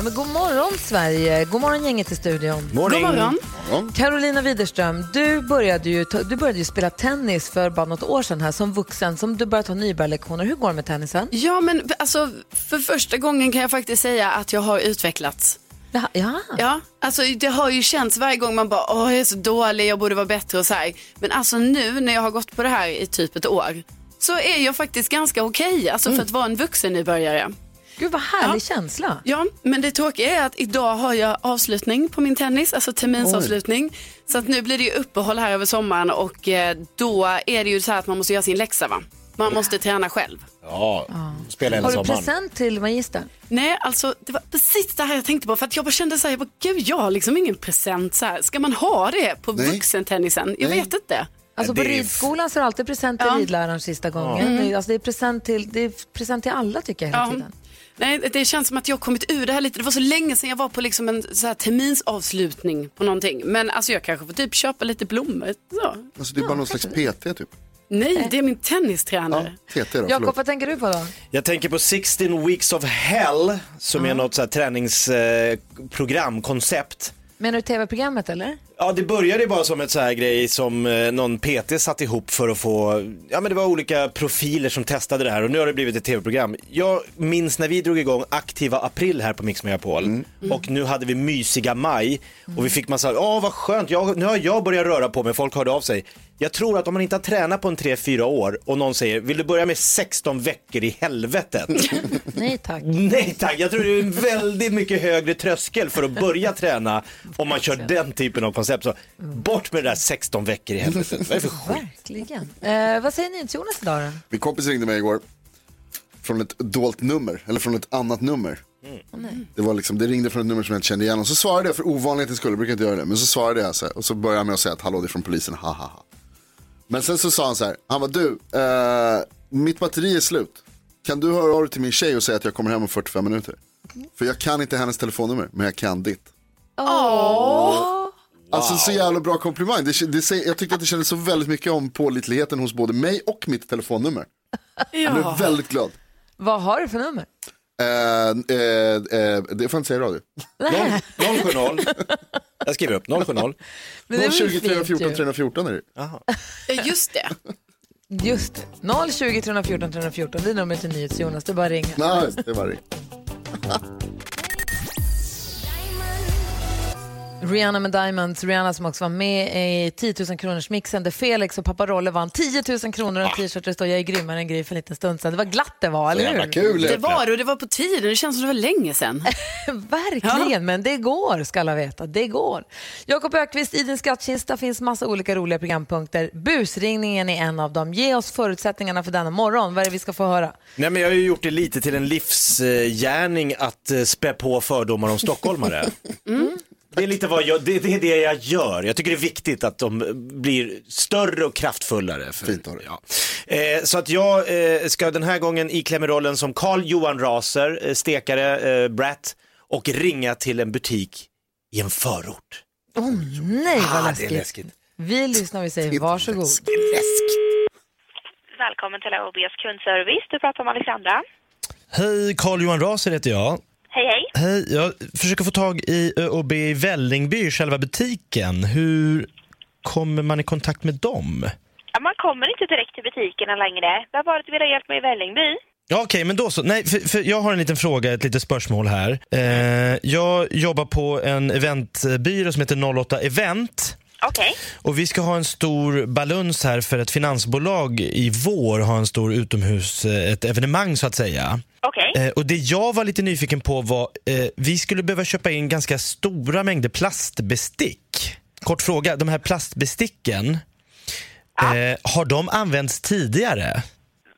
Ja, men god morgon Sverige, god morgon gänget i studion. Morning. God morgon. Carolina Widerström, du började, ju, du började ju spela tennis för bara något år sedan här som vuxen, som du började ta nybörjarlektioner. Hur går det med tennisen? Ja, men alltså, för första gången kan jag faktiskt säga att jag har utvecklats. Ja, ja. Ja, alltså det har ju känts varje gång man bara, åh jag är så dålig, jag borde vara bättre och så här. Men alltså nu när jag har gått på det här i typ ett år, så är jag faktiskt ganska okej, alltså för att vara en vuxen nybörjare. Gud vad härlig känsla. Ja, men det tråkiga är att idag har jag avslutning på min tennis, alltså terminsavslutning. Så att nu blir det ju uppehåll här över sommaren och eh, då är det ju så här att man måste göra sin läxa va. Man måste träna själv. Ja, spela hela Har du sommaren. present till magistern? Nej, alltså det var precis det här jag tänkte på för att jag bara kände så här, jag bara, gud jag har liksom ingen present så här. Ska man ha det på Nej. vuxentennisen? Jag Nej. vet inte. Alltså på ridskolan så är det alltid present till Ja. ridläraren sista gången. Det, är, alltså det, är present till, det är present till alla tycker jag hela Ja. tiden. Nej, det känns som att jag har kommit ur det här lite. Det var så länge sedan jag var på liksom en så här terminsavslutning på någonting. Men alltså jag kanske får typ köpa lite blommor. Så. Alltså det är bara någon slags PT typ. Nej, det är min Ja, tennistränare. TT då, Jakob, vad tänker du på då? Jag tänker på 16 weeks of hell som är något så här träningsprogram, koncept. Menar du tv-programmet eller? Ja, det började bara som ett så här grej som eh, någon PT satt ihop för att få, ja men det var olika profiler som testade det här och nu har det blivit ett tv-program. Jag minns när vi drog igång aktiva april här på Mix Megapol och nu hade vi mysiga maj och vi fick massa, ja vad skönt, jag, nu har jag börjat röra på mig, folk hörde av sig. Jag tror att om man inte har tränat på en 3-4 år och någon säger, vill du börja med 16 veckor i helvetet? Nej tack. Nej tack, jag tror det är en väldigt mycket högre tröskel för att börja träna om man kör den typen av koncept. Så bort med det där 16 veckor i helvetet. Vad är det för skit? Verkligen. Eh, vad säger ni till Jonas idag då? Min kompis ringde mig igår. Från ett dolt nummer, eller från ett annat nummer. Det, var liksom, det ringde från ett nummer som jag inte kände igen och så svarade jag för ovanlighetens skull, jag brukar inte göra det. Men så svarade jag så här, och så började jag med att säga att hallå det är från polisen, ha ha ha. Men sen så sa han så här, han var du, eh, mitt batteri är slut. Kan du höra av dig till min tjej och säga att jag kommer hem om 45 minuter? För jag kan inte hennes telefonnummer, men jag kan ditt. Alltså så jävla bra komplimang. Det, det, jag tyckte att det kändes så väldigt mycket om pålitligheten hos både mig och mitt telefonnummer. Jag blev väldigt glad. Vad har du för nummer? Eh, eh, eh, det får jag inte säga i radio. 070. Jag skriver upp 070. Men det är väl 020 fint 314 ju. 314 är det. Ja, just det. Just det. 020 314 314, det är numret till NyhetsJonas. Det är bara att ringa. Nej, det var det. Rihanna med Diamonds, Rihanna som också var med i 10 000 kronors mixen där Felix och pappa Rolle vann 10 000 kronor och en t-shirt där det står jag är grymmare än Gry för en liten stund sedan. Det var glatt det var, eller hur? kul. Det var det och det var på tiden. Det känns som det var länge sedan. Verkligen, men det går ska alla veta. Det går. Jakob Ökvist, i din skattkista finns massa olika roliga programpunkter. Busringningen är en av dem. Ge oss förutsättningarna för denna morgon. Vad är det vi ska få höra? Nej men jag har ju gjort det lite till en livsgärning att eh, spä på fördomar om stockholmare. Det är lite vad jag, det, det är det jag gör. Jag tycker det är viktigt att de blir större och kraftfullare. För, Fint dig. ja. eh, Så att jag eh, ska den här gången iklämma rollen som Carl Johan Raser, eh, stekare, eh, brat och ringa till en butik i en förort. Åh nej vad Ah, det är läskigt. läskigt. Vi lyssnar och säger varsågod. Välkommen till AOBs kundservice. Du pratar med Alexandra. Hej, Carl Johan Raser heter jag. Hej, hej. Hej, jag försöker få tag i ÖoB i Vällingby, själva butiken. Hur kommer man i kontakt med dem? Ja, man kommer inte direkt till butikerna längre. Det du ville ha hjälp med i Vällingby? Ja, Okej, men då så. Nej, för, för jag har en liten fråga, ett litet spörsmål här. Eh, jag jobbar på en eventbyrå som heter 08 Event. Okej. Och vi ska ha en stor baluns här för ett finansbolag i vår har en stor utomhus, eh, ett evenemang så att säga. Okej. Eh, och det jag var lite nyfiken på var, eh, vi skulle behöva köpa in ganska stora mängder plastbestick. Kort fråga, de här plastbesticken, eh, har de använts tidigare?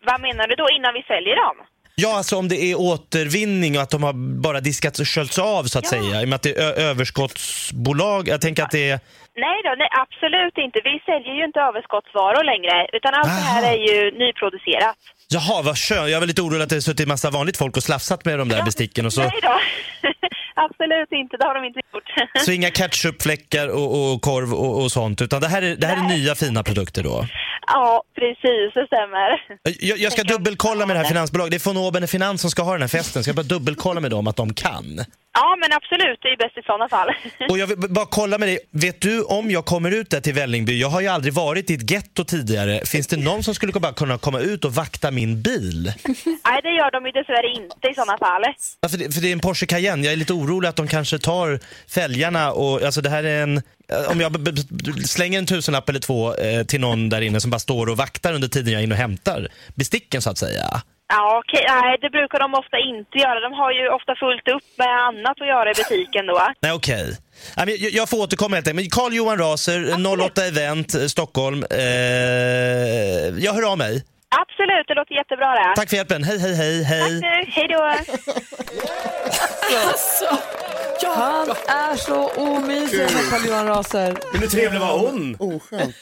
Vad menar du då innan vi säljer dem? Ja, alltså om det är återvinning och att de har bara diskats och sköljts av så att säga. I och med att det är överskottsbolag. Jag tänker att det är... Nej då, nej, absolut inte. Vi säljer ju inte överskottsvaror längre, utan allt det här Aha. är ju nyproducerat. Jaha, vad skönt. Jag var lite orolig att det suttit massa vanligt folk och slafsat med de där besticken. Och så, Nej då, absolut inte. Det har de inte gjort. så inga ketchupfläckar och, och korv och, och sånt. Utan det här är, det här är nya fina produkter då. ja, precis, det stämmer. Jag, jag ska dubbelkolla med det här finansbolaget. Det är von Oben Finans som ska ha den här festen. Ska jag bara dubbelkolla med dem att de kan. Ja, men absolut, det är bäst i sådana fall. Och jag vill bara kolla med dig. Vet du om jag kommer ut där till Vällingby? Jag har ju aldrig varit i ett getto tidigare. Finns det någon som skulle bara kunna komma ut och vakta min bil? Nej, det gör de ju dessvärre inte i sådana fall. Ja, för, det, för det är en Porsche Cayenne. Jag är lite orolig att de kanske tar fälgarna och alltså det här är en... Om jag slänger en tusenlapp eller två eh, till någon där inne som bara står och vaktar under tiden jag är inne och hämtar besticken så att säga. Ja, okej. Nej, det brukar de ofta inte göra. De har ju ofta fullt upp med annat att göra i butiken då. Nej, okej. Jag, jag får återkomma helt enkelt. Carl Johan Raser, 08 Event, eh, Stockholm. Eh, jag hör av mig. Absolut, det låter jättebra det. Tack för hjälpen. Hej, hej, hej, Tack hej. nu. Hej då. Han är så omysig med Carl-Johan Raser. Men hur trevlig var hon? Oskönt.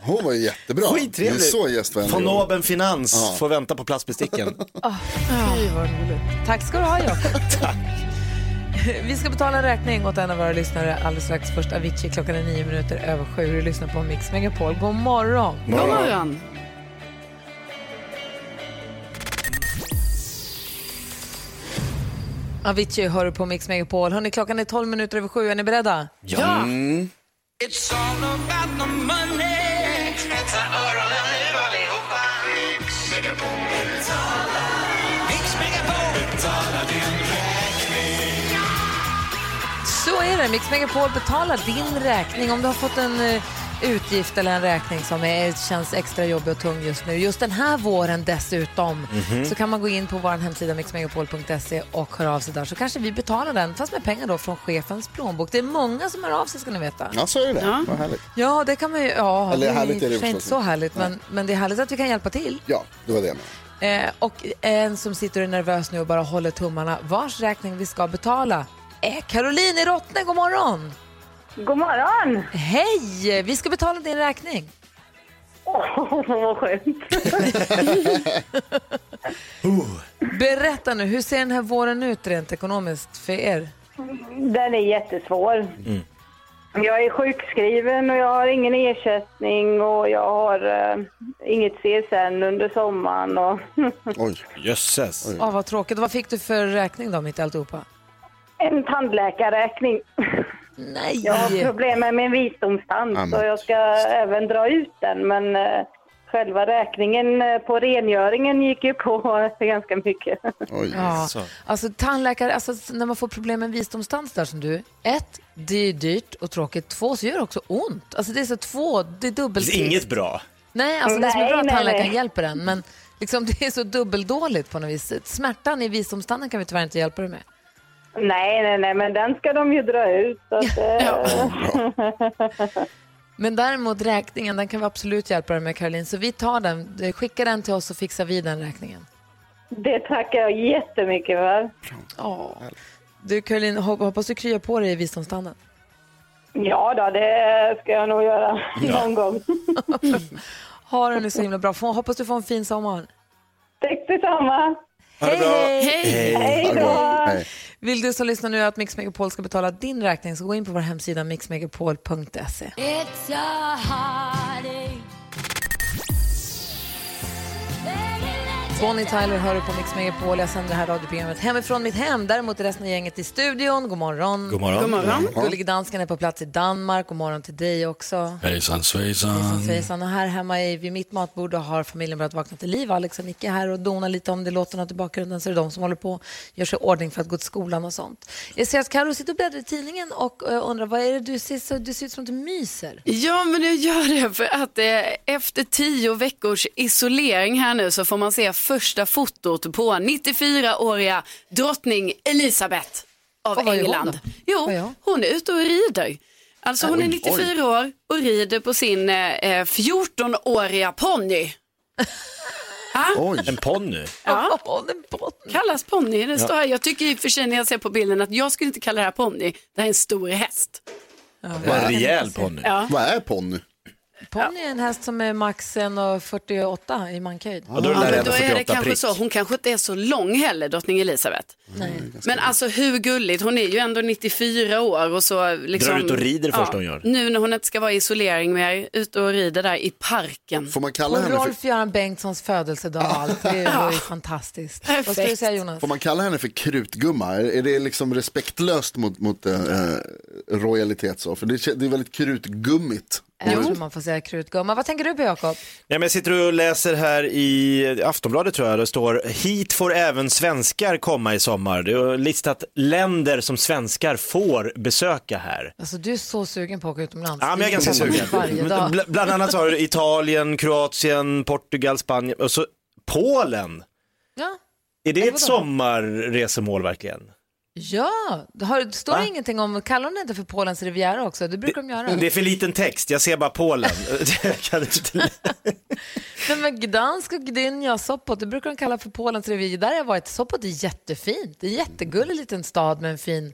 Hon var jättebra. Skittrevlig. Det är så gästvänlig. Von. Oben Finans får vänta på plastbesticken. Fy vad roligt. Tack ska du ha Jakob. Vi ska betala en räkning åt en av våra lyssnare alldeles strax. Först Avicii, klockan är nio minuter över sju. Du lyssnar på Mix Megapol. God morgon. God morgon. Avicii hör du på Mix Megapol. Hörrni, klockan är 12 minuter över sju. Är ni beredda? Ja. Så är det. Mix Megapol betalar din räkning om du har fått en eh, utgift eller en räkning som är, känns extra jobbig och tung just nu. Just den här våren dessutom så kan man gå in på vår hemsida mixmegapol.se och höra av sig där så kanske vi betalar den fast med pengar då från chefens plånbok. Det är många som hör av sig ska ni veta. Ja, så är det. Vad härligt. Ja, det kan man ju. Ja, Eller det är härligt är det inte så härligt men, men det är härligt att vi kan hjälpa till. Ja, det var det jag menade. Eh, och en som sitter och är nervös nu och bara håller tummarna, vars räkning vi ska betala är Caroline i Rottne. God morgon! God morgon. Hej! Vi ska betala din räkning. Åh, vad skönt. Berätta nu, hur ser den här våren ut rent ekonomiskt för er? Den är jättesvår. Jag är sjukskriven och jag har ingen ersättning och jag har eh, inget CSN under sommaren. Och Oj. Jösses. Åh, vad tråkigt. Vad fick du för räkning då mitt i alltihopa? En tandläkarräkning. Nej! Jag har problem med min visdomstand Amen. så jag ska även dra ut den. Men eh, själva räkningen eh, på rengöringen gick ju på ganska mycket. Oj. Ja, alltså tandläkare, alltså när man får problem med visdomstand där som du. Ett, det är dyrt och tråkigt. Två, så gör det också ont. Alltså det är så två, det är dubbelt. Det är inget bra. Nej, alltså det som är Nej, bra att nej, tandläkaren nej. hjälper en, men liksom det är så dubbeldåligt på något vis. Smärtan i visdomstanden kan vi tyvärr inte hjälpa dig med. Nej, nej, nej, men den ska de ju dra ut. Så att, eh, Men däremot räkningen, den kan vi absolut hjälpa dig med Caroline. Så vi tar den, skicka den till oss så fixar vi den räkningen. Det tackar jag jättemycket för. Ja. Du Caroline, hop- hoppas du kryar på dig i visdomstanden. Ja då, det ska jag nog göra någon gång. Ha det nu så himla bra. Få- Hoppas du får en fin sommar. Tack detsamma. Hej, hej! Hej. Då. Vill du som lyssnar nu att Mix Megapol ska betala din räkning så gå in på vår hemsida mixmegapol.se. Bonnie Tyler hör du på Mix Megapol. Jag sänder det här radioprogrammet hemifrån mitt hem. Däremot är resten av gänget i studion. God morgon. God morgon. God morgon. Gullige dansken är på plats i Danmark. God morgon till dig också. Hejsan svejsan. Hejsan svejsan. Och här hemma i, vid mitt matbord har familjen börjat vakna till liv. Alex och Nicke är här och donar lite om det låter något i bakgrunden så är det de som håller på gör sig i ordning för att gå till skolan och sånt. Jag ser att Karo sitter och bläddrar i tidningen och eh, undrar vad är det du ser, så, du ser ut som att du myser. Ja, men jag gör det för att eh, efter tio veckors isolering här nu så får man se första fotot på 94-åriga drottning Elisabeth av Och England. Jo, hon? är ute och rider. Alltså hon är 94 år och rider på sin eh, 14-åriga ponny. Oj, En ponny. Ja. Kallas ponny. Det står här. Jag tycker i och för sig när jag ser på bilden att jag skulle inte kalla det här ponny. Det här är en stor häst. Var en rejäl ponny. Ja. vad är ponny? Ponny är en häst som är max 1,48 i mankhöjd. Och då är Ja, det då är det 48 kanske prick. så. Hon kanske inte är så lång heller, drottning Elisabeth. Nej. Men alltså hur gulligt, hon är ju ändå 94 år och så liksom. Drar ut och rider första hon gör. Nu när hon inte ska vara i isolering mer, ute och rider där i parken. Får man kalla Och henne för, Rolf-Göran Bengtssons födelsedag och allt. Det var ju fantastiskt. Vad ska du Perfekt. säga Jonas? får man kalla henne för krutgumma? Är, är det liksom respektlöst mot, mot eh, eh, rojalitet så? För det, det är väldigt krutgummigt. Jag tror man får säga krutgumma. Vad tänker du på Jakob? Ja, men jag sitter och läser här i Aftonbladet tror jag, det står hit får även svenskar komma i sommar. Det är listat länder som svenskar får besöka här. Alltså du är så sugen på att åka utomlands. Ja, men jag är ganska sugen. Varje dag. Bl- bland annat har du Italien, Kroatien, Portugal, Spanien och så Polen. Ja. Är det Eller ett sommarresemål verkligen? Ja, har, står det ingenting om, kallar det inte för Polens Riviera också? Det brukar de göra. Det är för liten text, jag ser bara Polen. Nej, men Gdansk och Gdynia, Sopot, det brukar de kalla för Polens Riviera. Där har jag varit. Sopot är jättefint. Det är en jättegullig liten stad med en fin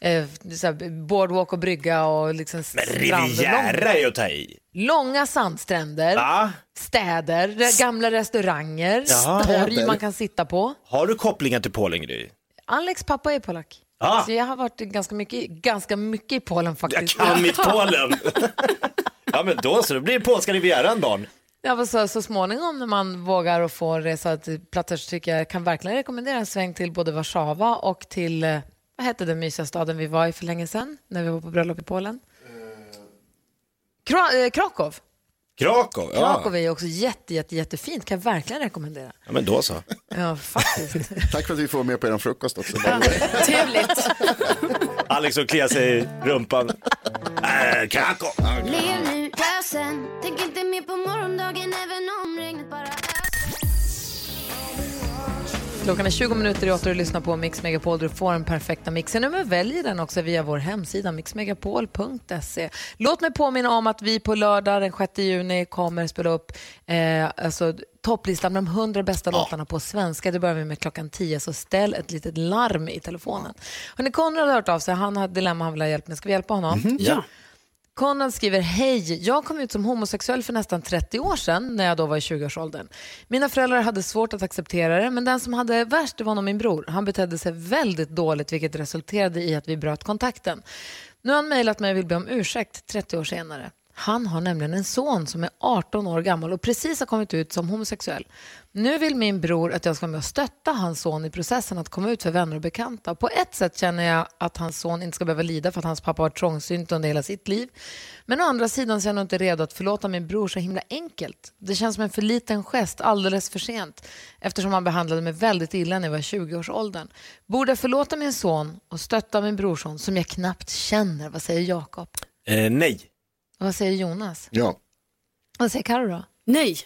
eh, så här, boardwalk och brygga och liksom Men. Riviera är ju att ta i. långa sandstränder, Va? städer, gamla restauranger, Jaha. torg man kan sitta på. Har du kopplingar till Polen Gry? Alex pappa är polack. Ah. Så jag har varit ganska mycket, ganska mycket i Polen Jag faktiskt. kan mitt Polen. ja men då så, då blir det polska rivieran barn. Ja, så, så småningom när man vågar och får resa till platser så tycker jag kan verkligen rekommendera en sväng till både Warszawa och till, eh, vad hette den mysiga staden vi var i för länge sedan när vi var på bröllop i Polen? Kra- eh, Krakow. Krakow, ja. Krakow är ju också jätte, jätte, jättefint, kan jag verkligen rekommendera. ja. men då så. Ja, faktiskt. Tack för att vi får med på er frukost också. Trevligt. Alex som kliar sig i rumpan. Äh, Krakow. Lev nu, gör sen Tänk inte mer på morgondagen även om regnet bara Klockan är 20 minuter i åtta och du lyssnar på Mix Megapol. Du får den perfekta mixen. Nu men välj den också via vår hemsida mixmegapol.se. Låt mig påminna om att vi på lördag den 6 juni kommer spela upp eh, alltså, topplistan med de 100 bästa låtarna på svenska. Det börjar vi med klockan 10, så ställ ett litet larm i telefonen. Hörrni, Konrad har hört av sig. Han har ett dilemma han vill ha hjälp med. Ska vi hjälpa honom? Ja. Konrad skriver, hej, jag kom ut som homosexuell för nästan 30 år sedan när jag då var i 20-årsåldern. Mina föräldrar hade svårt att acceptera det, men den som hade värst var nog min bror. Han betedde sig väldigt dåligt vilket resulterade i att vi bröt kontakten. Nu har han mejlat mig och vill be om ursäkt 30 år senare. Han har nämligen en son som är 18 år gammal och precis har kommit ut som homosexuell. Nu vill min bror att jag ska vara med och stötta hans son i processen att komma ut för vänner och bekanta. På ett sätt känner jag att hans son inte ska behöva lida för att hans pappa har varit trångsynt under hela sitt liv. Men å andra sidan så är jag nog inte redo att förlåta min bror så himla enkelt. Det känns som en för liten gest alldeles för sent eftersom han behandlade mig väldigt illa när jag var i 20-årsåldern. Borde jag förlåta min son och stötta min brorson som jag knappt känner? Vad säger Jakob? Eh, nej. Vad säger Jonas? Ja, Vad säger Karo då? Nej.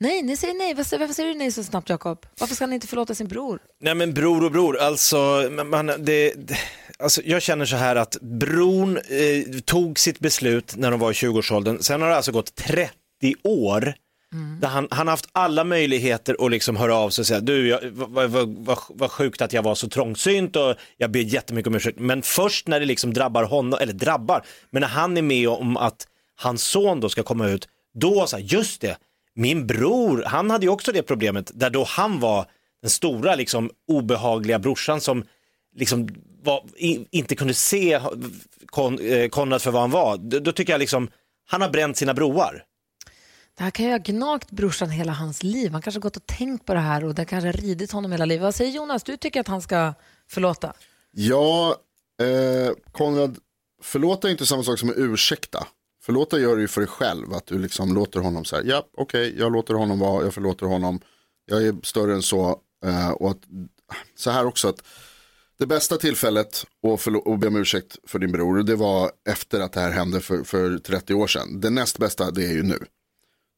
Nej, ni säger nej. Varför, varför säger du nej så snabbt, Jakob? Varför ska han inte förlåta sin bror? Nej men bror och bror, alltså, man, det, det, alltså jag känner så här att bron eh, tog sitt beslut när de var i 20-årsåldern, sen har det alltså gått 30 år Mm. där han, han har haft alla möjligheter att liksom höra av sig och säga, du, jag, vad, vad, vad, vad sjukt att jag var så trångsynt och jag ber jättemycket om ursäkt. Men först när det liksom drabbar honom, eller drabbar, men när han är med om att hans son då ska komma ut, då så här, just det, min bror, han hade ju också det problemet där då han var den stora liksom obehagliga brorsan som liksom var, i, inte kunde se Kon, eh, Konrad för vad han var. Då, då tycker jag liksom, han har bränt sina broar. Det här kan ju ha gnagt brorsan hela hans liv. Han kanske har gått och tänkt på det här och det kanske har ridit honom hela livet. Vad säger Jonas? Du tycker att han ska förlåta? ja eh, Konrad, förlåta är inte samma sak som att ursäkta. Förlåta gör du ju för dig själv, att du liksom låter honom så här, ja okej, jag låter honom vara, jag förlåter honom, jag är större än så. Eh, och att, så här också att det bästa tillfället att, att be om ursäkt för din bror, det var efter att det här hände för, för 30 år sedan. Det näst bästa, det är ju nu.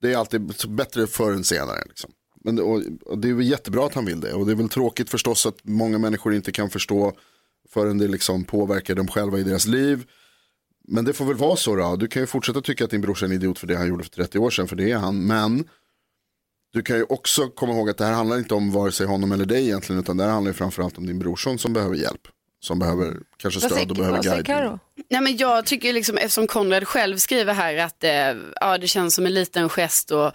Det är alltid bättre förr än senare. Liksom. Men, det- och, och det är väl jättebra att han vill det. Och det är väl tråkigt förstås att många människor inte kan förstå förrän det liksom påverkar dem själva i deras liv. Men det får väl vara så då. Du kan ju fortsätta tycka att din brorsa är en idiot för det han gjorde för 30 år sedan, för det är han. Men du kan ju också komma ihåg att det här handlar inte om vare sig honom eller dig egentligen, utan det här handlar ju framförallt om din brorson som behöver hjälp. Som behöver kanske stöd säger, och behöver guidning. Nej, men jag tycker liksom, eftersom Konrad själv skriver här att eh, ja, det känns som en liten gest och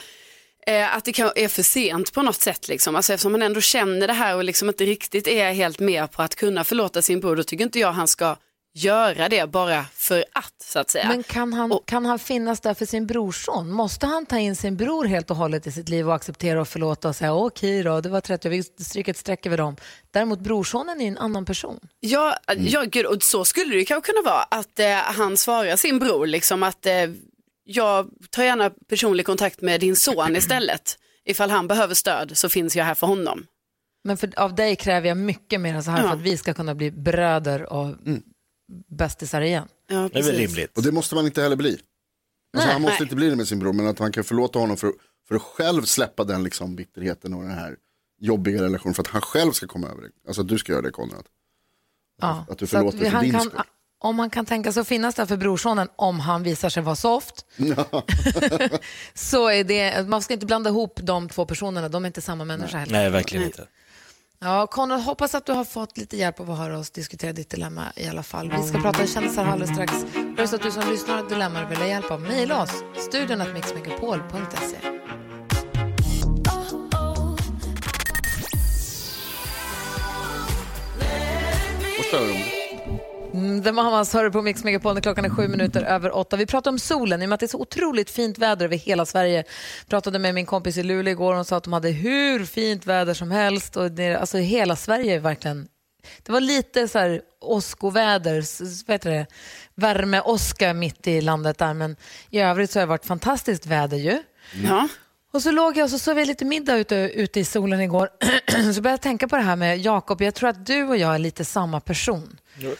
eh, att det kan, är för sent på något sätt. Liksom. Alltså, eftersom han ändå känner det här och liksom inte riktigt är helt med på att kunna förlåta sin bror, då tycker inte jag han ska göra det bara för att, så att säga. Men kan han, kan han finnas där för sin brorson? Måste han ta in sin bror helt och hållet i sitt liv och acceptera och förlåta och säga okej då, det var 30, vi stryker ett streck över dem. Däremot brorsonen är ju en annan person. Ja, ja gud, och så skulle det ju kanske kunna vara att eh, han svarar sin bror liksom att eh, jag tar gärna personlig kontakt med din son istället. Ifall han behöver stöd så finns jag här för honom. Men för, av dig kräver jag mycket mer än så här Ja. för att vi ska kunna bli bröder och bästisar igen. Ja, Det är väl rimligt. Och det måste man inte heller bli. Alltså, Nej. han måste Nej. inte bli det med sin bror, men att han kan förlåta honom för, för att själv släppa den liksom, bitterheten och den här jobbiga relationen. För att han själv ska komma över det. Alltså att du ska göra det Konrad. Ja. Att du förlåter vi- för han din kan, skull. Om han kan tänka sig att finnas där för brorsonen om han visar sig vara soft. så är det, man ska inte blanda ihop de två personerna, de är inte samma människa heller. Nej, verkligen inte. Ja, Konrad, hoppas att du har fått lite hjälp av att höra oss diskutera ditt dilemma i alla fall. Vi ska prata kändisar alldeles strax. Är så att du som lyssnar har ett dilemma och vill ha hjälp av, mejla oss. Studion att mixmegapol.se. Det. Mm, The Mamas hör på Mix Megapol klockan är sju minuter över åtta. Vi pratar om solen i och med att det är så otroligt fint väder över hela Sverige. Pratade med min kompis i Luleå igår och sa att de hade hur fint väder som helst. Och det, alltså hela Sverige är verkligen... Det var lite så här åskoväder, s- vad heter det, värme-åska mitt i landet där. Men i övrigt så har det varit fantastiskt väder ju. Ja. Och så låg jag och så sov jag lite middag ute, ute i solen igår. så började jag tänka på det här med Jakob. Jag tror att du och jag är lite samma person.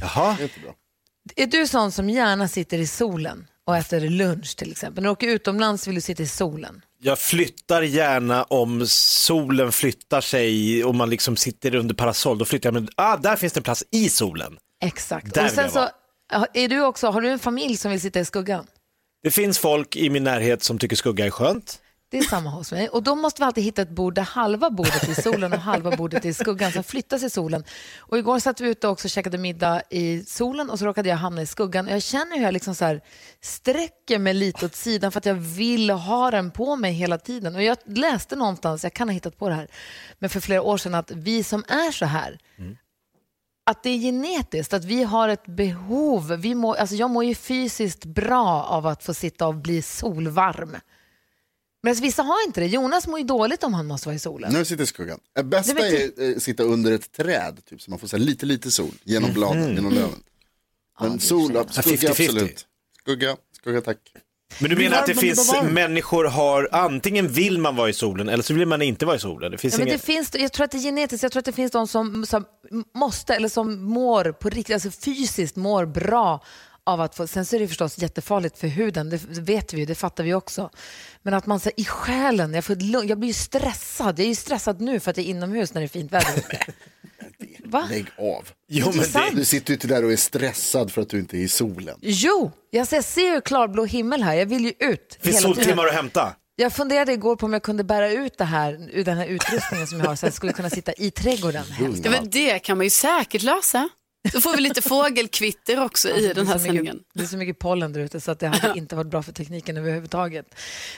Jaha. Det är inte bra. Är du sån som gärna sitter i solen och äter lunch till exempel? När du åker utomlands vill du sitta i solen. Jag flyttar gärna om solen flyttar sig och man liksom sitter under parasoll. Då flyttar jag, men ah, där finns det en plats i solen. Exakt. Där och sen så, är du också, har du en familj som vill sitta i skuggan? Det finns folk i min närhet som tycker skugga är skönt. Det är samma hos mig. Och då måste vi alltid hitta ett bord där halva bordet är i solen och halva bordet är i skuggan som flyttas i solen. Och igår satt vi ute och också käkade middag i solen och så råkade jag hamna i skuggan. Och jag känner hur jag liksom så här sträcker mig lite åt sidan för att jag vill ha den på mig hela tiden. Och jag läste någonstans, jag kan ha hittat på det här, men för flera år sedan att vi som är så här, att det är genetiskt, att vi har ett behov. Vi mår, alltså jag mår ju fysiskt bra av att få sitta och bli solvarm. Men alltså, vissa har inte det. Jonas mår ju dåligt om han måste vara i solen. Du sitter i skuggan. Det bästa Det vet är att sitta under ett träd, typ, så man får så här, lite, lite sol genom bladen, genom löven. Men sol, det är skugga 50-50. absolut. Skugga, skugga tack. Men du menar att det men finns var människor har, antingen vill man vara i solen eller så vill man inte vara i solen. Det finns Ja, men det finns, jag tror att det är genetiskt. Jag tror att det finns de som, som måste eller som mår på riktigt, alltså fysiskt mår bra av att få, sen så är det förstås jättefarligt för huden, det vet vi ju, det fattar vi också. Men att man så, här, i själen, jag, får jag blir ju stressad, jag är ju stressad nu för att jag är inomhus när det är fint väder. Va? Lägg av. Jo, det... Du sitter ju inte där och är stressad för att du inte är i solen. Jo, jag ser, jag ser ju klarblå himmel här, jag vill ju ut finns hela tiden. soltimmar att hämta. Jag funderade igår på om jag kunde bära ut det här, ur den här utrustningen som jag har så jag skulle kunna sitta i trädgården. Ja, men det kan man ju säkert lösa. Då får vi lite fågelkvitter också i den här mycket- sändningen. Det är så mycket pollen där ute så att det hade inte varit bra för tekniken överhuvudtaget.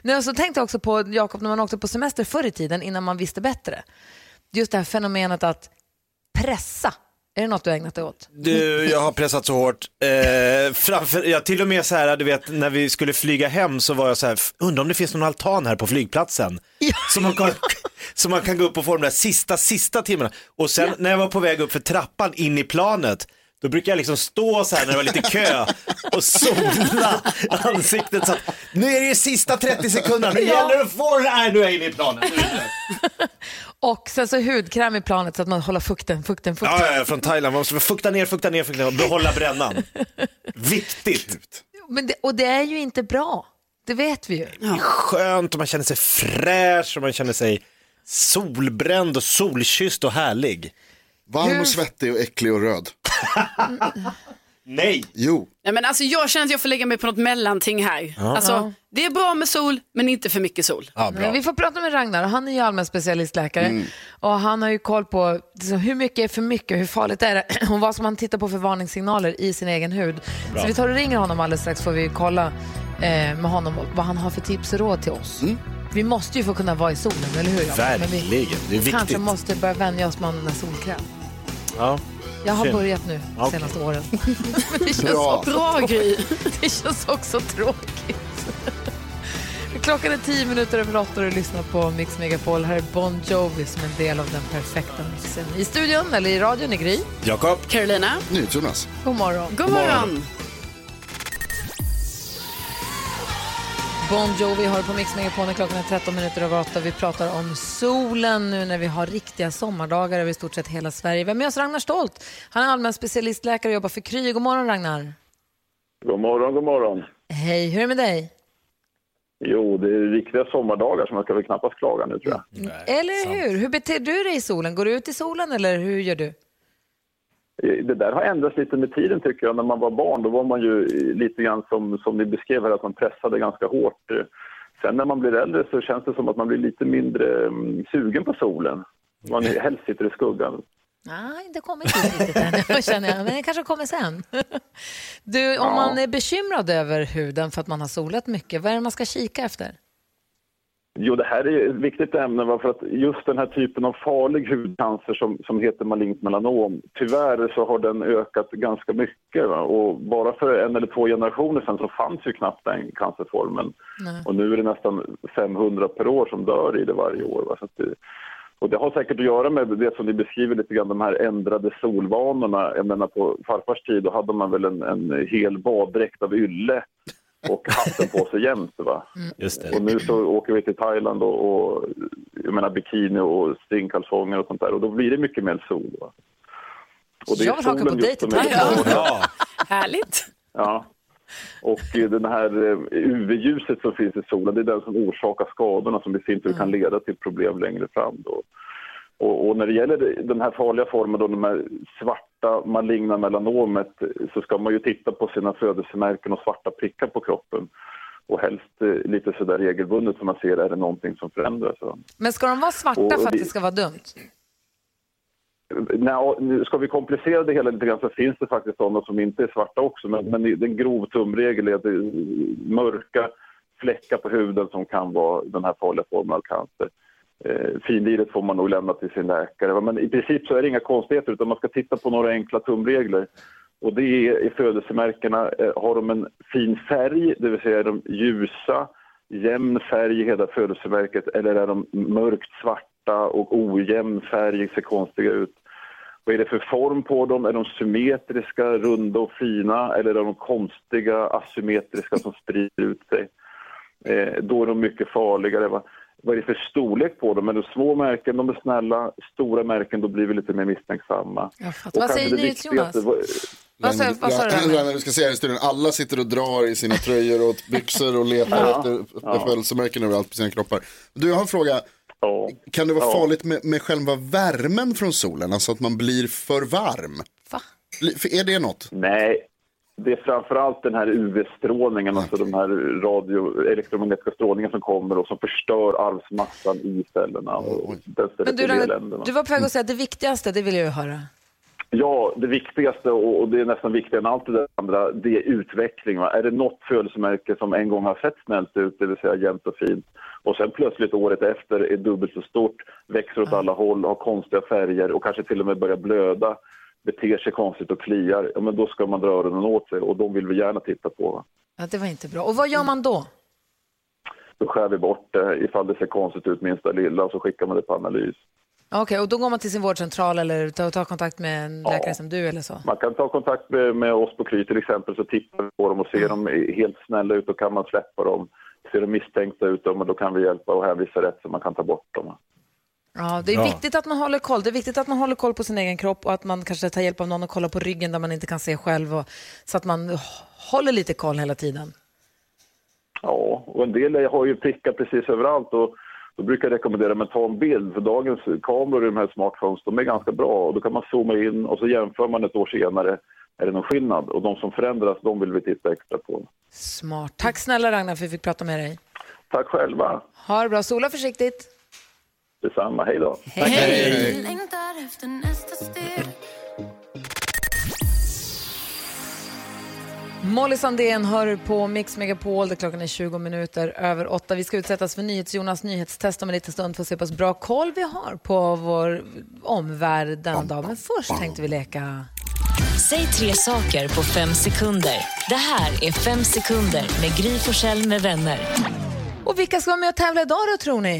Nu, så tänkte jag också på, Jakob, när man åkte på semester förr i tiden innan man visste bättre. Just det här fenomenet att pressa. Är det något du har ägnat dig åt? Du, jag har pressat så hårt. Eh, framför, ja, till och med så här, du vet, när vi skulle flyga hem så var jag så här, "F- undrar om det finns någon altan här på flygplatsen. Så, man kan, så man kan gå upp och få de där sista, sista timmarna. Och sen när jag var på väg upp för trappan in i planet, då brukar jag liksom stå så här när det var lite kö och sola ansiktet så att nu är det ju sista 30 sekunderna, nu gäller det att få det här, nu är jag inne i planet. Och sen så hudkräm i planet så att man håller fukten, fukten, fukten. Ja, ja, ja, från Thailand, man måste fukta ner, fukta ner, fukta ner och behålla brännan. Viktigt. Men det, och det är ju inte bra. Det vet vi ju. Det är skönt och man känner sig fräsch och man känner sig solbränd och solkysst och härlig. Varm och svettig och äcklig och röd. Nej! Jo, Ja, men alltså, jag känner att jag får lägga mig på något mellanting här. Alltså, det är bra med sol, men inte för mycket sol. Ja, bra. Men vi får prata med Ragnar. Han är ju allmän specialistläkare och han har ju koll på liksom, hur mycket är för mycket, hur farligt är det och vad ska man titta på för varningssignaler i sin egen hud. Så vi tar och ringer honom alldeles strax får vi kolla eh, med honom vad han har för tips och råd till oss. Vi måste ju få kunna vara i solen, eller hur? Vi Verkligen, det är viktigt. kanske måste börja vänja oss med den där solkräm. Ja. Jag har börjat nu de senaste åren. Men det, känns Bra. också, Bra Gry. det känns också tråkigt. Klockan är tio minuter över åtta och du lyssnar på Mix Megapol. Här är Bon Jovi som en del av den perfekta mixen. I studion, eller i radion, i Gry. Jakob? Carolina, NyhetsJonas. God morgon. god morgon. Bon Jovi har på Mix Megapol när klockan är 13 minuter över åtta. Vi pratar om solen nu när vi har riktiga sommardagar över i stort sett hela Sverige. Vi har med oss Ragnar Stolt. Han är allmän specialistläkare och jobbar för Kry. God morgon Ragnar. God morgon, god morgon. Hej, hur är det med dig? Jo, det är riktiga sommardagar så man ska väl knappast klaga nu tror jag. Eller hur? Hur beter du dig i solen? Går du ut i solen eller hur gör du? Det där har ändrats lite med tiden tycker jag. När man var barn då var man ju lite grann som, som ni beskrev här, att man pressade ganska hårt. Sen när man blir äldre så känns det som att man blir lite mindre mm, sugen på solen. Man helst sitter i skuggan. Nej, det kommer inte riktigt än, känner jag. Men det kanske kommer sen. Du, om man är bekymrad över huden för att man har solat mycket, vad är det man ska kika efter? Jo, det här är ett viktigt ämne för att just den här typen av farlig hudcancer som, som heter malignt melanom, tyvärr så har den ökat ganska mycket. Va? Och bara för en eller två generationer sedan så fanns ju knappt den cancerformen. Och nu är det nästan 500 per år som dör i det varje år. Va? Så det, och det har säkert att göra med det som ni beskriver lite grann, de här ändrade solvanorna. Jag menar på farfars tid då hade man väl en, en hel baddräkt av ylle och hatten på sig jämt. Va? Just det. Och nu så åker vi till Thailand och, och jag menar bikini och stringkalsonger och sånt där och då blir det mycket mer sol. Va? Och Jag vill haka på dig till Thailand. Ja. Härligt. Ja. Och eh, den här eh, UV-ljuset som finns i solen, det är den som orsakar skadorna som i sin tur kan leda till problem längre fram. Då. Och, och när det gäller den här farliga formen, då, de här svarta maligna melanomet, eh, så ska man ju titta på sina födelsemärken och svarta prickar på kroppen. Och helst eh, lite sådär regelbundet så man ser, är det någonting som förändras? Men ska de vara svarta Och- och för att det ska vara dumt? Nu ska vi komplicera det hela lite grann så finns det faktiskt sådana som inte är svarta också. Men, men en grov tumregel är att det är mörka fläckar på huden som kan vara den här farliga formen av cancer. Eh, finliret får man nog lämna till sin läkare. Men i princip så är det inga konstigheter utan man ska titta på några enkla tumregler. Och det är i födelsemärkena, eh, har de en fin färg, det vill säga är de ljusa, jämn färg i hela födelsemärket eller är de mörkt svarta och ojämn färg, ser konstiga ut. Vad är det för form på dem? Är de symmetriska, runda och fina eller är de konstiga, asymmetriska som sprider ut sig? Eh, då är de mycket farligare. Va? Vad är det för storlek på dem? Är det små märken, de är snälla. Stora märken, då blir vi lite mer misstänksamma. Vad säger ni, Jonas? Vad sa, vad sa du? Ja, vi ska se här i studion, alla sitter och drar i sina tröjor och byxor och letar efter, efter födelsemärken överallt på sina kroppar. Du, jag har en fråga. Ja. Kan det vara Ja. farligt med, med själva värmen från solen? Alltså att man blir för varm? Va? Är det något? Nej, det är framförallt den här UV-strålningen, alltså de här radio, elektromagnetiska strålningen som kommer och som förstör arvsmassan i cellerna. Och Men du, Ragnar, du var på väg att säga att det viktigaste, det vill jag ju höra. Ja, det viktigaste och och det är nästan viktigare än allt det där andra, det är utveckling. Va? Är det något födelsemärke som en gång har sett snällt ut, det vill säga jämnt och fint, och sen plötsligt året efter är dubbelt så stort, växer åt alla håll, har konstiga färger och kanske till och med börjar blöda, beter sig konstigt och kliar, ja, men då ska man dra öronen åt sig och de vill vi gärna titta på. Va? Ja, det var inte bra. Och vad gör man då? Då skär vi bort det ifall det ser konstigt ut minsta lilla så skickar man det på analys. Okej, och då går man till sin vårdcentral eller tar, tar kontakt med en läkare som du eller så? Man kan ta kontakt med, med oss på Kry till exempel så tittar vi på dem och ser de är helt snälla ut och kan man släppa dem. Ser de misstänkta ut och då kan vi hjälpa och hänvisa rätt så man kan ta bort dem. Ja, det är Bra. viktigt att man håller koll. Det är viktigt att man håller koll på sin egen kropp och att man kanske tar hjälp av någon och kollar på ryggen där man inte kan se själv och, så att man håller lite koll hela tiden. Ja, och en del har ju prickar precis överallt och då brukar jag rekommendera att ta en bild för dagens kameror i de här smartphones, de är ganska bra och då kan man zooma in och så jämför man ett år senare är det någon skillnad. Och de som förändras, de vill vi titta extra på. Smart. Tack snälla Ragnar för att vi fick prata med dig. Tack själva. Ha det bra. Sola försiktigt. Detsamma. Hej då. Längtar efter nästa steg Molly Sandén hör på Mix Megapol där klockan är 20 minuter över åtta. Vi ska utsättas för NyhetsJonas nyhetstest om en liten stund för att se hur pass bra koll vi har på vår omvärld denna dag. Men först tänkte vi leka... Säg tre saker på fem sekunder. Det här är Fem sekunder med Gry Forssell med vänner. Och vilka ska vara med och tävla idag då tror ni?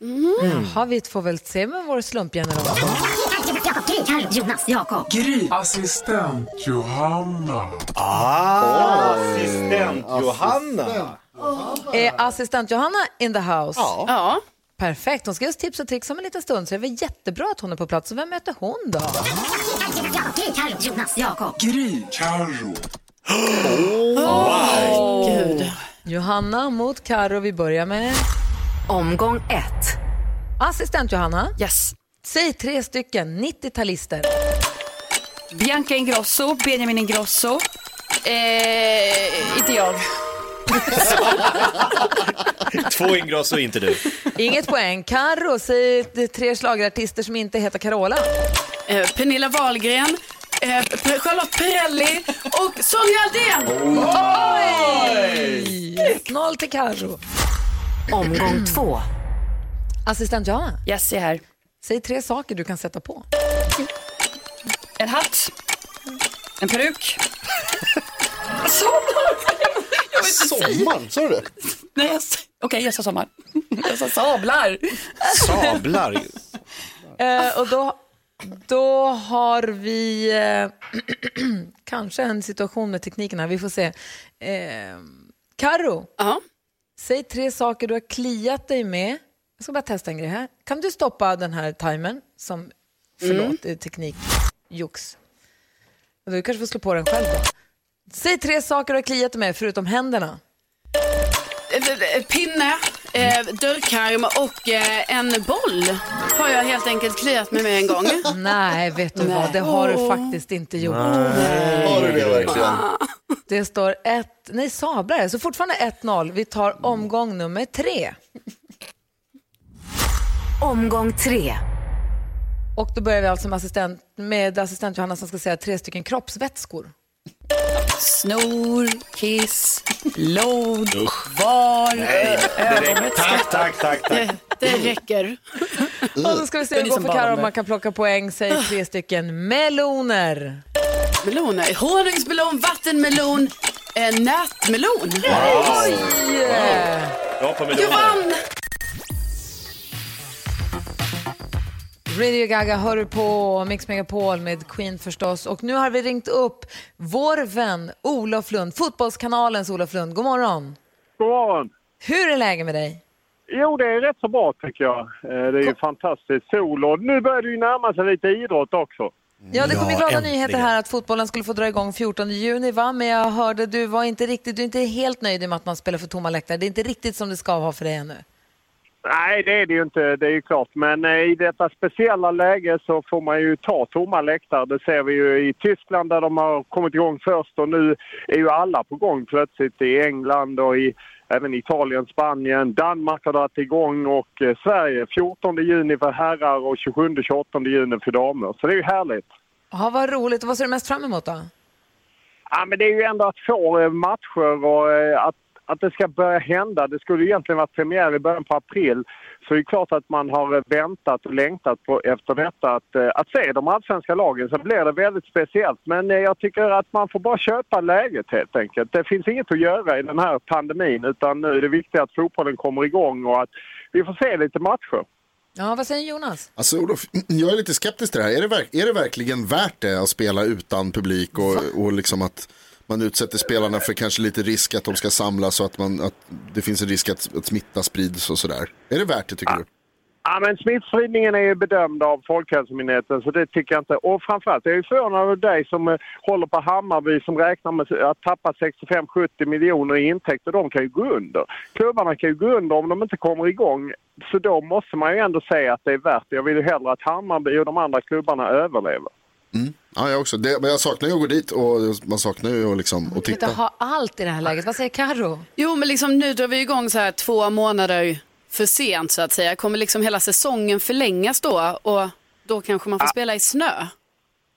Mm. Jaha, vi får väl se med vår slumpgenerator. Jonas, Jakob. Assistent Johanna. Ah, assistent Johanna. Är assistent Johanna in the house? Ja. Perfekt, hon ska ge oss tips och tricks om en liten stund så det är väl jättebra att hon är på plats. Och vem möter hon då? Jonas, Jakob. Gry. Carro. Gud. Johanna mot Karo. Vi börjar med Omgång ett. assistent Johanna. Yes. Säg tre stycken 90-talister. Bianca Ingrosso, Benjamin Ingrosso. Eh, inte jag. Två Ingrosso, inte du. Inget poäng. Karo, säg tre schlagerartister som inte heter Carola. Eh, Pernilla Wahlgren. Eh, Charlotte Perrelli och Sonja Aldén. Oj! 1-0 till Karo. Omgång två. Assistent Johanna, Yes, jag är här. säg tre saker du kan sätta på. En hatt. En peruk. Sommar, sa du det? Nej, jag s- okej, jag sa sommar. Jag sa sablar. Sablar. Eh, och då, då har vi eh, kanske en situation med tekniken här. Vi får se. Eh, Karo, Ja. säg tre saker du har kliat dig med. Jag ska bara testa en grej här. Kan du stoppa den här timern? Som, förlåt, är teknikjox. Du kanske får slå på den själv då. Säg tre saker du har kliat dig med förutom händerna. Eh, eh, Pinne, eh, dörrkarm och eh, en boll har jag helt enkelt kliat mig med en gång. Nej, vet du vad? Det har du faktiskt inte gjort. Har du det verkligen? Det står ett, nej sablar, så fortfarande 1-0. Vi tar omgång nummer tre. Omgång tre. Och då börjar vi alltså med assistent, med assistent Johanna som ska säga tre stycken kroppsvätskor. Snor, kiss, blod, var, ögonbryn. Tack, tack, tack, tack. Det, det räcker. Och då ska vi se hur det går för Karo om man kan plocka poäng. Säg tre stycken meloner. Meloner, honungsmelon, vattenmelon, eh, nötmelon. Bra på Jag meloner. vann! Radio Gaga hör du på Mix Megapol med Queen förstås. Och nu har vi ringt upp vår vän Olof Lund, Fotbollskanalens Olof Lund. God morgon. God morgon. Hur är läget med dig? Jo, det är rätt så bra tycker jag. Eh, Det är ju fantastiskt sol och nu börjar det ju närma sig lite idrott också. Ja, det kom ju glada äntligen. nyheter här att fotbollen skulle få dra igång 14 juni, va? Men jag hörde du var inte riktigt, du är inte helt nöjd med att man spelar för tomma läktare. Det är inte riktigt som det ska vara för dig ännu. Nej, det är det ju inte, det är ju klart. Men eh, i detta speciella läge så får man ju ta tomma läktare. Det ser vi ju i Tyskland där de har kommit igång först och nu är ju alla på gång plötsligt i England och i även Italien, Spanien. Danmark har dragit igång och eh, Sverige 14 juni för herrar och 27-28 juni för damer. Så det är ju härligt. Ja, vad roligt. Vad ser du mest fram emot då? Ja, men det är ju ändå att få eh, matcher och att, att det ska börja hända. Det skulle ju egentligen varit premiär i början på april. Så det är klart att man har väntat och längtat på, efter detta att, eh, att se de allsvenska lagen. Så blir det väldigt speciellt. Men eh, jag tycker att man får bara köpa läget helt enkelt. Det finns inget att göra i den här pandemin utan nu är det viktigt att fotbollen kommer igång och att vi får se lite matcher. Ja, vad säger Jonas? Alltså Olof, jag är lite skeptisk till det här. Är det, är det verkligen värt det att spela utan publik och, och liksom att man utsätter spelarna för kanske lite risk att de ska samlas och att, man, att det finns en risk att, att smitta sprids och sådär. Är det värt det tycker du? Ja, men smittspridningen är ju bedömd av Folkhälsomyndigheten så det tycker jag inte. Och framförallt, jag är förvånad över dig som eh, håller på Hammarby som räknar med att tappa 65-70 miljoner i intäkter. De kan ju gå under. Klubbarna kan ju gå under om de inte kommer igång. Så då måste man ju ändå säga att det är värt det. Jag vill ju hellre att Hammarby och de andra klubbarna överlever. Mm. Ja, jag också. Det, men jag saknar ju att gå dit och man saknar ju att, liksom, inte titta. ha allt i det här läget. Vad säger Karo? Jo, men liksom nu drar vi igång så här två månader för sent så att säga. Kommer liksom hela säsongen förlängas då och då kanske man får spela i snö?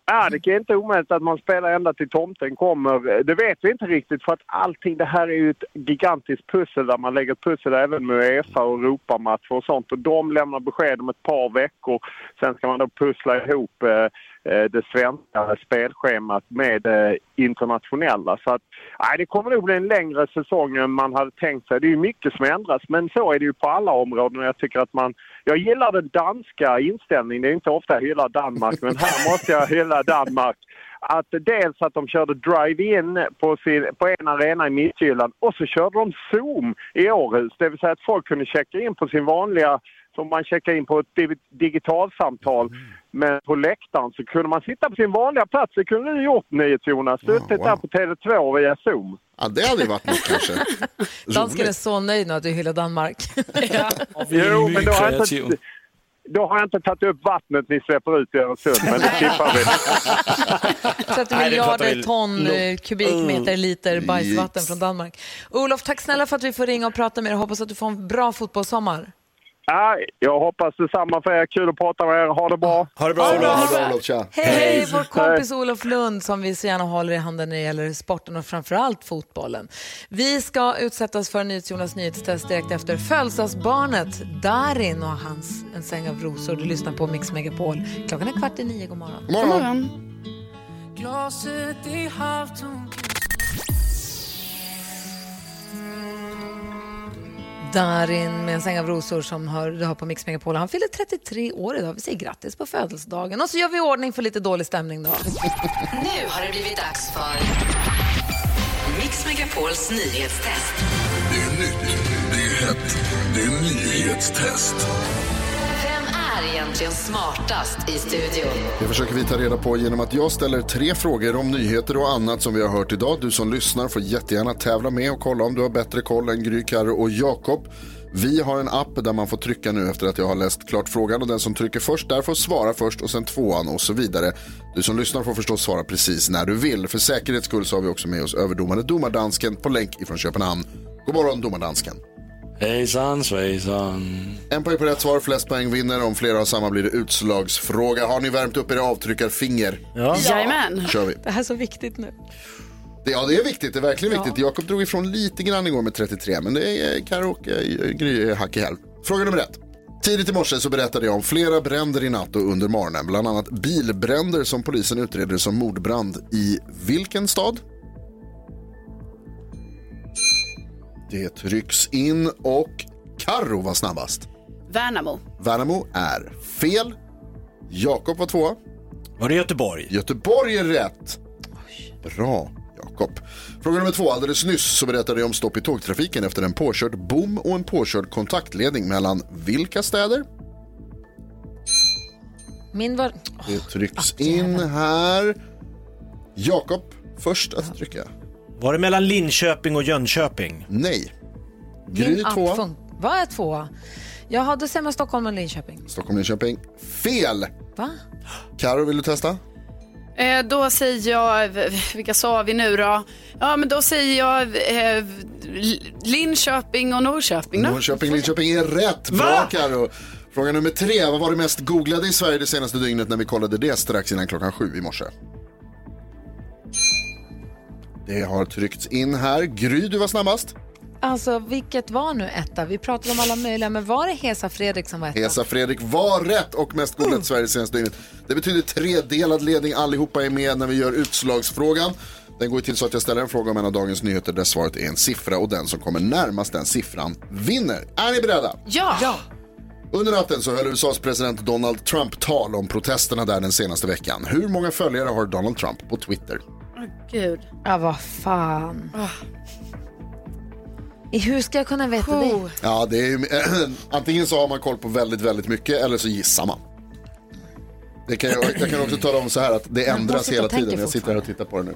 Ja, det är inte omöjligt att man spelar ända till tomten kommer. Det vet vi inte riktigt för att allting det här är ju ett gigantiskt pussel där man lägger pussel även med Uefa och Europamatcher och sånt. Och de lämnar besked om ett par veckor. Sen ska man då pussla ihop eh, Eh, det svenska spelschemat med det internationella. Så att, nej, det kommer nog bli en längre säsong än man hade tänkt sig. Det är mycket som ändras, men så är det ju på alla områden. Jag tycker att man, jag gillar den danska inställningen. Det är inte ofta jag hyllar Danmark, men här måste jag hylla Danmark. Att dels att de körde drive-in på, sin, på en arena i Midtjylland och så körde de Zoom i Århus. Det vill säga att folk kunde checka in på sin vanliga som man checkar in på ett di- digitalsamtal. Men på läktaren så kunde man sitta på sin vanliga plats. Det kunde du gjort NyhetsJonas. Suttit där på Tele2 via Zoom. Ja, det hade ju varit något kanske. Dansken är så nöjd nu att du hyllar Danmark. Jo, men då har, jag inte, då har jag inte tagit upp vattnet ni släpper ut i Öresund, men det skippar vi. 30 Nej, det pratar miljarder ton eh, kubikmeter liter bajsvatten från Danmark. Olof, tack snälla för att vi får ringa och prata med dig. Hoppas att du får en bra fotbollssommar. Ja, jag hoppas detsamma för er. Kul att prata med er. Ha det bra. Ha det bra, Ha det bra, Olof. Olof. Tja. Hej, vår kompis Olof Lund som vi så gärna håller i handen när det gäller sporten och framförallt fotbollen. Vi ska utsättas för NyhetsJonas nyhetstest direkt efter födelsedagsbarnet Darin och hans En säng av rosor. Du lyssnar på Mix Megapol. Klockan är kvart i nio. God morgon. God morgon. Glaset är Darin med en säng av rosor som hör, du hör på Mix Megapol. Han fyller 33 år idag. Vi säger grattis på födelsedagen. Och så gör vi ordning för lite dålig stämning då. Nu har det blivit dags för Mix Megapols nyhetstest. Det är nytt, det är hett, det är nyhetstest. Egentligen smartast i studion? Det försöker vi ta reda på genom att jag ställer tre frågor om nyheter och annat som vi har hört idag. Du som lyssnar får jättegärna tävla med och kolla om du har bättre koll än Gry, Karro och Jakob. Vi har en app där man får trycka nu efter att jag har läst klart frågan och den som trycker först där får svara först och sen tvåan och så vidare. Du som lyssnar får förstås svara precis när du vill. För säkerhets skull så har vi också med oss överdomare Domardansken på länk ifrån Köpenhamn. God morgon Domardansken. Hejsan svejsan. En poäng på rätt svar, flest poäng vinner. Om flera har samma blir det utslagsfråga. Har ni värmt upp era avtryckarfinger? Ja. Jajamän. kör vi. Det här är så viktigt nu. Det, ja, det är viktigt. Det är verkligen viktigt. Jakob drog ifrån lite grann igår med 33, men det är eh, Gry hack i häl. Fråga nummer ett. Tidigt i morse så berättade jag om flera bränder i natt och under morgonen. Bland annat bilbränder som polisen utreder som mordbrand i vilken stad? Det trycks in och Karro var snabbast. Värnamo. Värnamo är fel. Jakob var tvåa. Var det Göteborg? Göteborg är rätt. Bra, Jakob. Fråga nummer två. Alldeles nyss så berättade jag om stopp i tågtrafiken efter en påkörd bom och en påkörd kontaktledning mellan vilka städer? Min var... Det trycks in här. Jakob, först att trycka. Var det mellan Linköping och Jönköping? Nej. Gry app tvåa. fun- Vad är tvåa? Jaha, då säger man Stockholm och Linköping. Stockholm, Linköping. Fel! Va? Karo, vill du testa? Eh, då säger jag, vilka sa vi nu då? Ja, men då säger jag eh, Linköping och Norrköping då. Norrköping, Linköping är rätt. Bra, Karo. Fråga nummer tre. Vad var det mest googlade i Sverige det senaste dygnet när vi kollade det strax innan klockan sju i morse? Det har tryckts in här. Gry, du var snabbast. Alltså, vilket var nu etta? Vi pratade om alla möjliga, men var det Hesa Fredrik som var etta? Hesa Fredrik var rätt och mest googlat i Sverige det senaste dygnet. Det betyder tredelad ledning. Allihopa är med när vi gör utslagsfrågan. Den går till så att jag ställer en fråga om en av dagens nyheter där svaret är en siffra och den som kommer närmast den siffran vinner. Är ni beredda? Ja. ja. Under natten så höll USAs president Donald Trump tal om protesterna där den senaste veckan. Hur många följare har Donald Trump på Twitter? Gud. Ja, vad fan. I Hur ska jag kunna veta det? Ja, det är ju, antingen så har man koll på väldigt, väldigt mycket eller så gissar man. Det kan jag, jag kan också tala om så här att det ändras hela tiden. Jag sitter här och tittar på det nu.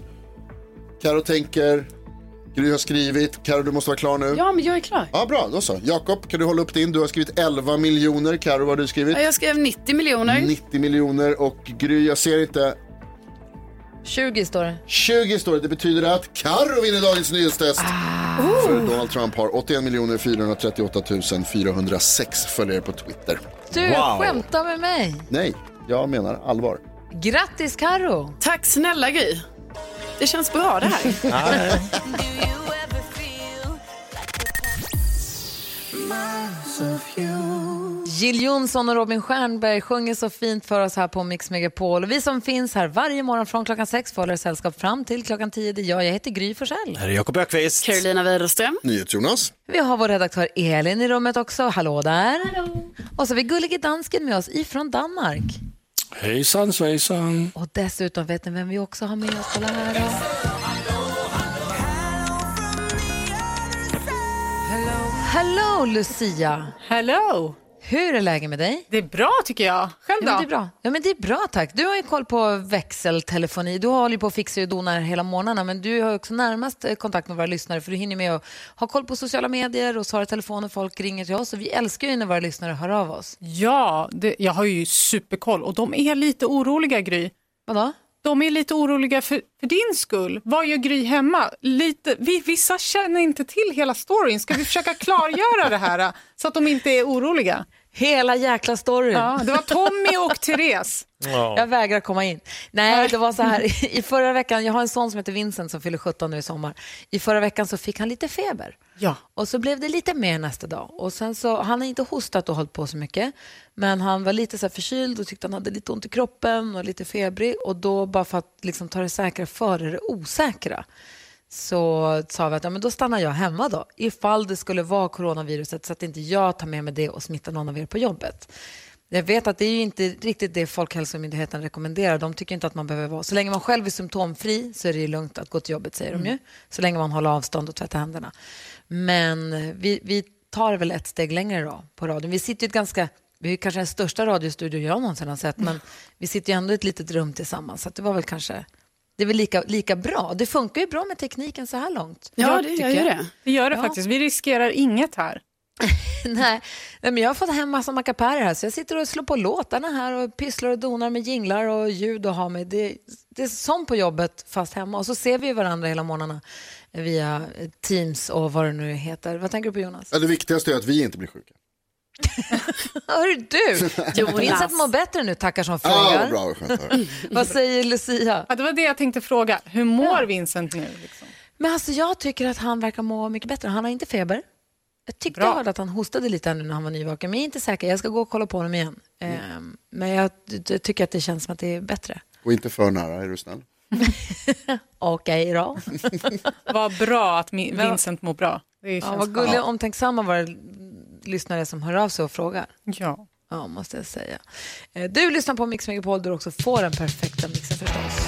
Karo tänker, Gry har skrivit, Karo du måste vara klar nu. Ja, men jag är klar. Ja, bra, då så. Jakob, kan du hålla upp din? Du har skrivit 11 miljoner. Karo, vad har du skrivit? Ja, Jag skrev 90 miljoner. 90 miljoner och Gry, jag ser inte 20 står det. 20 står det. Det betyder att Carro vinner dagens nyhetstest. För Donald Trump har 81 438 406 följare på Twitter. Du skämtar med mig. Nej, jag menar allvar. Grattis Karo. Tack snälla Gry. Det känns bra det här. Jill Johnson och Robin Stjernberg sjunger så fint för oss här på Mix Megapol. Och vi som finns här varje morgon från klockan sex får hålla er sällskap fram till klockan tio. Det är jag, jag heter Gry Forssell. Här är Jakob Ökvist. Carolina Widerström. NyhetsJonas. Vi har vår redaktör Elin i rummet också. Hallå där. Och så har vi gullige dansken med oss ifrån Danmark. Hejsan svejsan. Och dessutom vet ni vem vi också har med oss? Kolla här då. Hello Lucia! Hello! Hur är läget med dig? Det är bra tycker jag. Själv Ja, då? men det är bra. Ja, men det är bra tack. Du har ju koll på växeltelefoni. Du håller ju på att fixa och dona hela månaderna men du har också närmast eh, kontakt med våra lyssnare för du hinner med att ha koll på sociala medier och svara i telefon och folk ringer till oss och vi älskar ju när våra lyssnare hör av oss. Ja, det, jag har ju superkoll och de är lite oroliga Gry. Vadå? De är lite oroliga för, för din skull. Vad gör Gry hemma? Lite, vi, vissa känner inte till hela storyn. Ska vi försöka klargöra det här så att de inte är oroliga? Hela jäkla storyn. Ja, det var Tommy och Therese. Jag vägrar komma in. Nej, det var så här. I förra veckan, jag har en son som heter Vincent som fyller 17 nu i sommar. I förra veckan så fick han lite feber. Ja. Och så blev det lite mer nästa dag. Och sen så, han har inte hostat och hållit på så mycket. Men han var lite så förkyld och tyckte han hade lite ont i kroppen och lite febrig. Och då bara för att liksom ta det säkra före det osäkra så sa vi att ja, men då stannar jag hemma då. Ifall det skulle vara coronaviruset så att inte jag tar med mig det och smittar någon av er på jobbet. Jag vet att det är inte riktigt det Folkhälsomyndigheten rekommenderar. De tycker inte att man behöver vara... Så länge man själv är symptomfri så är det lugnt att gå till jobbet, säger de ju. Så länge man håller avstånd och tvättar händerna. Men vi, vi tar väl ett steg längre då på radion. Vi sitter ju ett ganska... Vi är kanske den största radiostudio jag någonsin har sett, men vi sitter ju ändå i ett litet rum tillsammans. Så det var väl kanske... Det är väl lika, lika bra. Det funkar ju bra med tekniken så här långt. Ja, det tycker gör jag. det. Det gör det Ja. faktiskt. Vi riskerar inget här. Nej, nej, men jag har fått hem massa mackapärer här så jag sitter och slår på låtarna här och pysslar och donar med jinglar och ljud och har med. Det, det är som på jobbet fast hemma och så ser vi varandra hela morgnarna via Teams och vad det nu heter. Vad tänker du på Jonas? Ja, det viktigaste är att vi inte blir sjuka. Hör du? Jonas. Vincent mår bättre nu tackar som Ja, frågar. bra, att höra. vad säger Lucia? Ja, det var det jag tänkte fråga. Hur mår Vincent nu? Liksom? Men alltså jag tycker att han verkar må mycket bättre. Han har inte feber. Jag tyckte Bra. jag hörde att han hostade lite nu när han var nyvaken, men jag är inte säker. Jag ska gå och kolla på honom igen. Ehm, men jag, jag tycker att det känns som att det är bättre. Och inte för nära, är du snäll. Okej då. Vad bra att Vincent mår bra. Det Ja, vad gulliga och omtänksamma våra lyssnare som hör av sig och frågar. Ja. Ja, måste jag säga. Eh, Du lyssnar på Mix Megapol där du också får den perfekta mixen förstås.